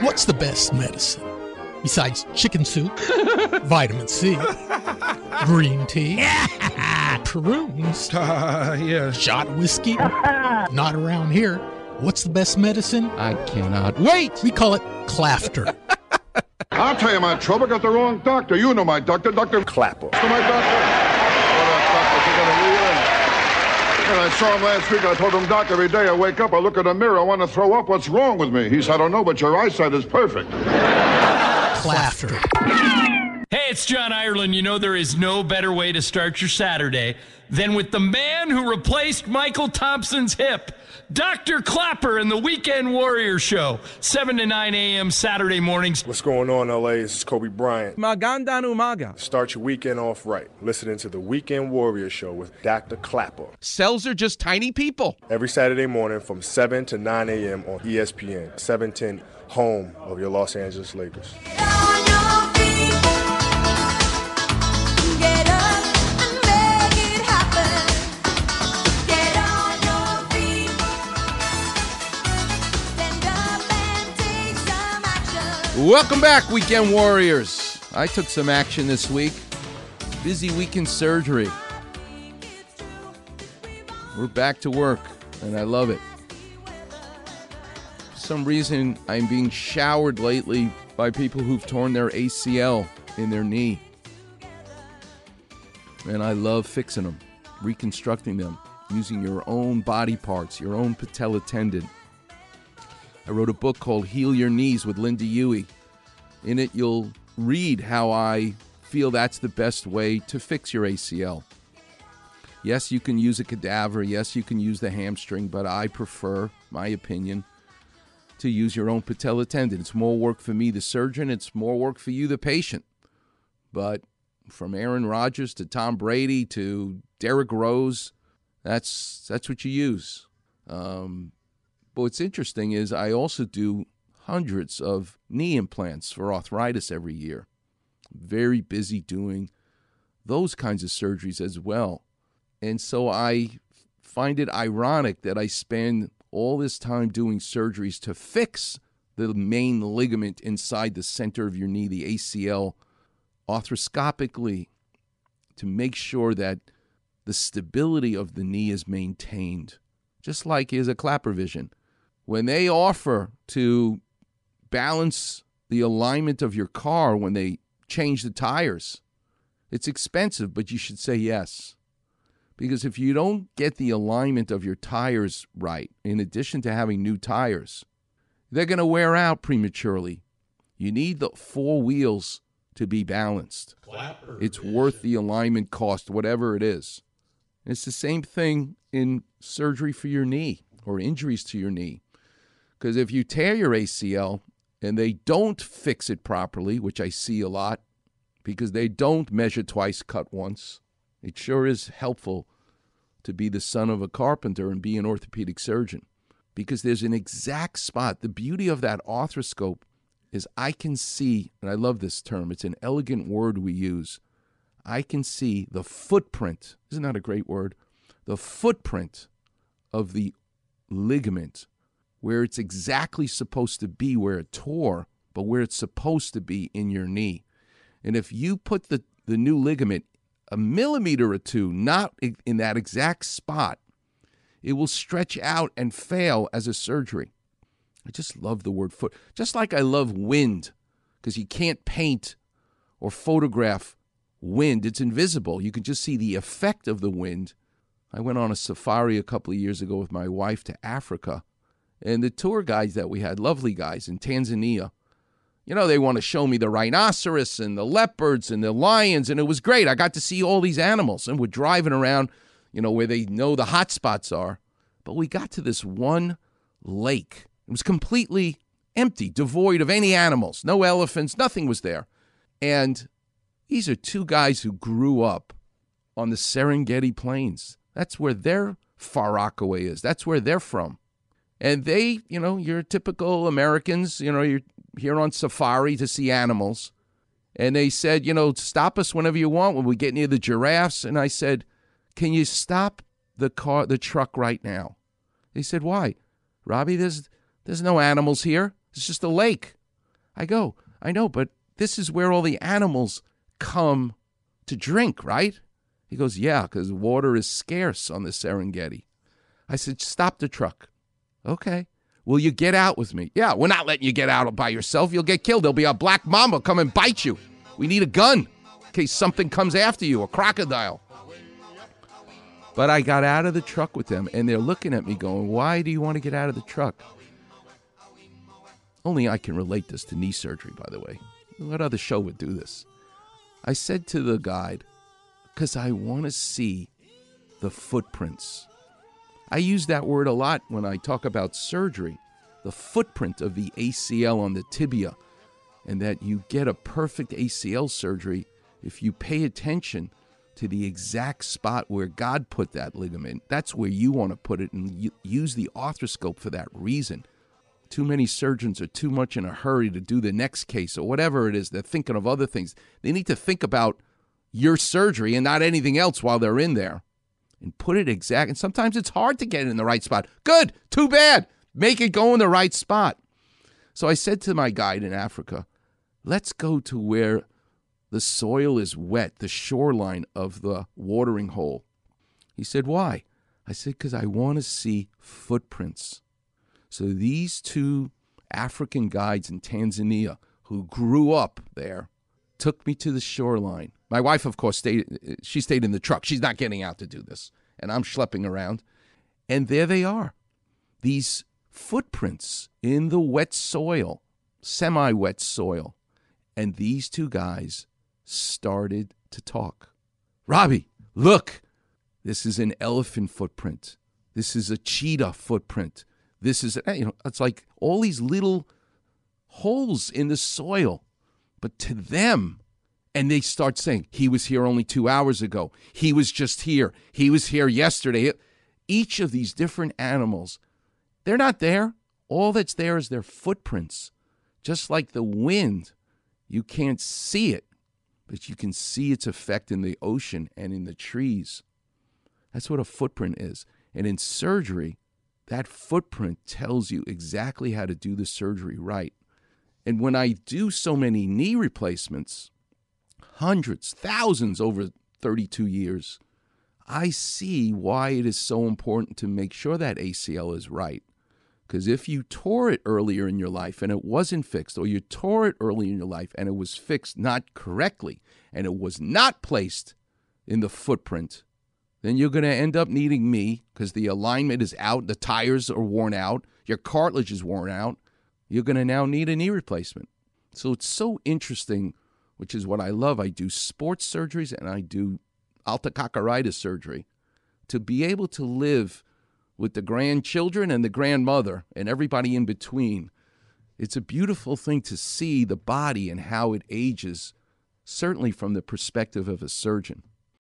What's the best medicine? Besides chicken soup, vitamin C, green tea, prunes, Uh, yeah. shot whiskey. Not around here. What's the best medicine? I cannot wait. We call it Clafter. I'll tell you my trouble. Got the wrong doctor. You know my doctor, Dr. Klapper. To my doctor. Well, that doctor's gonna be in. And I saw him last week. I told him, Doc, every day I wake up, I look in the mirror, I want to throw up. What's wrong with me? He said, I don't know, but your eyesight is perfect. Clafter. Hey, it's John Ireland. You know, there is no better way to start your Saturday than with the man who replaced Mychal Thompson's hip, Dr. Klapper and the Weekend Warrior Show, 7 to 9 a.m. Saturday mornings. What's going on, LA? This is Kobe Bryant. Magandang umaga. Start your weekend off right. Listening to the Weekend Warrior Show with Dr. Klapper. Cells are just tiny people. Every Saturday morning from 7 to 9 a.m. on ESPN, 710, home of your Los Angeles Lakers. Welcome back, Weekend Warriors. I took some action this week. Busy weekend surgery. We're back to work, and I love it. For some reason, I'm being showered lately by people who've torn their ACL in their knee. And I love fixing them, reconstructing them, using your own body parts, your own patella tendon. I wrote a book called Heal Your Knees with Lynda Huey. In it, you'll read how I feel that's the best way to fix your ACL. Yes, you can use a cadaver. Yes, you can use the hamstring, but I prefer, my opinion, to use your own patella tendon. It's more work for me, the surgeon. It's more work for you, the patient. But from Aaron Rodgers to Tom Brady to Derrick Rose, that's that's what you use. Um, but what's interesting is I also do hundreds of knee implants for arthritis every year. Very busy doing those kinds of surgeries as well. And so I find it ironic that I spend all this time doing surgeries to fix the main ligament inside the center of your knee, the ACL, arthroscopically to make sure that the stability of the knee is maintained, just like is a Klapper Vision when they offer to balance the alignment of your car when they change the tires, it's expensive, but you should say yes. Because if you don't get the alignment of your tires right, in addition to having new tires, they're going to wear out prematurely. You need the four wheels to be balanced. Klapper. It's worth the alignment cost, whatever it is. It's the same thing in surgery for your knee or injuries to your knee. Because if you tear your ACL and they don't fix it properly, which I see a lot, because they don't measure twice, cut once, it sure is helpful to be the son of a carpenter and be an orthopedic surgeon. Because there's an exact spot. The beauty of that arthroscope is I can see, and I love this term, it's an elegant word we use. I can see the footprint. Isn't that a great word? The footprint of the ligament where it's exactly supposed to be where it tore, but where it's supposed to be in your knee. And if you put the, the new ligament a millimeter or two not in that exact spot, it will stretch out and fail as a surgery. I just love the word foot. Just like I love wind, because you can't paint or photograph wind, it's invisible. You can just see the effect of the wind. I went on a safari a couple of years ago with my wife to Africa and the tour guides that we had, lovely guys in Tanzania, you know, they want to show me the rhinoceros and the leopards and the lions, and it was great. I got to see all these animals, and we're driving around, you know, where they know the hot spots are. But we got to this one lake. It was completely empty, devoid of any animals, no elephants, nothing was there. And these are two guys who grew up on the Serengeti Plains. That's where their Far Rockaway is. That's where they're from. And they, you know, you're typical Americans, you know, you're here on safari to see animals. And they said, you know, stop us whenever you want when we get near the giraffes. And I said, can you stop the car, the truck right now? They said, why? Robbie, there's, there's no animals here. It's just a lake. I go, I know, but this is where all the animals come to drink, right? He goes, Yeah, because water is scarce on the Serengeti. I said, Stop the truck. Okay. Will you get out with me? Yeah, we're not letting you get out by yourself. You'll get killed. There'll be a black mamba come and bite you. We need a gun in case something comes after you, a crocodile. But I got out of the truck with them, and they're looking at me going, Why do you want to get out of the truck? Only I can relate this to knee surgery, by the way. What other show would do this? I said to the guide, Because I want to see the footprints. I use that word a lot when I talk about surgery the footprint of the ACL on the tibia, and that you get a perfect ACL surgery if you pay attention to the exact spot where God put that ligament. That's where you want to put it and use the arthroscope for that reason. Too many surgeons are too much in a hurry to do the next case or whatever it is. They're thinking of other things. They need to think about your surgery and not anything else while they're in there and put it exact. And sometimes it's hard to get it in the right spot. Good, too bad. Make it go in the right spot. So I said to my guide in Africa, let's go to where the soil is wet, the shoreline of the watering hole. He said, Why? I said, Because I want to see footprints. So these two African guides in Tanzania who grew up there took me to the shoreline. My wife, of course, stayed. She stayed in the truck. She's not getting out to do this, and I'm schlepping around. And there they are, these footprints in the wet soil, semi-wet soil, and these two guys started to talk. Robbie, look, this is an elephant footprint. This is a cheetah footprint. This is, you know, it's like all these little holes in the soil. But to them, and they start saying, he was here only two hours ago. He was just here. He was here yesterday. Each of these different animals, they're not there. All that's there is their footprints. Just like the wind, you can't see it, but you can see its effect in the ocean and in the trees. That's what a footprint is. And in surgery, that footprint tells you exactly how to do the surgery right. And when I do so many knee replacements, hundreds, thousands over 32 years, I see why it is so important to make sure that ACL is right. Because if you tore it earlier in your life and it wasn't fixed, or you tore it early in your life and it was fixed not correctly, and it was not placed in the footprint, then you're going to end up needing me because the alignment is out, the tires are worn out, your cartilage is worn out. You're going to now need a knee replacement. So it's so interesting, which is what I love. I do sports surgeries and I do alta surgery to be able to live with the grandchildren and the grandmother and everybody in between. It's a beautiful thing to see the body and how it ages, certainly from the perspective of a surgeon.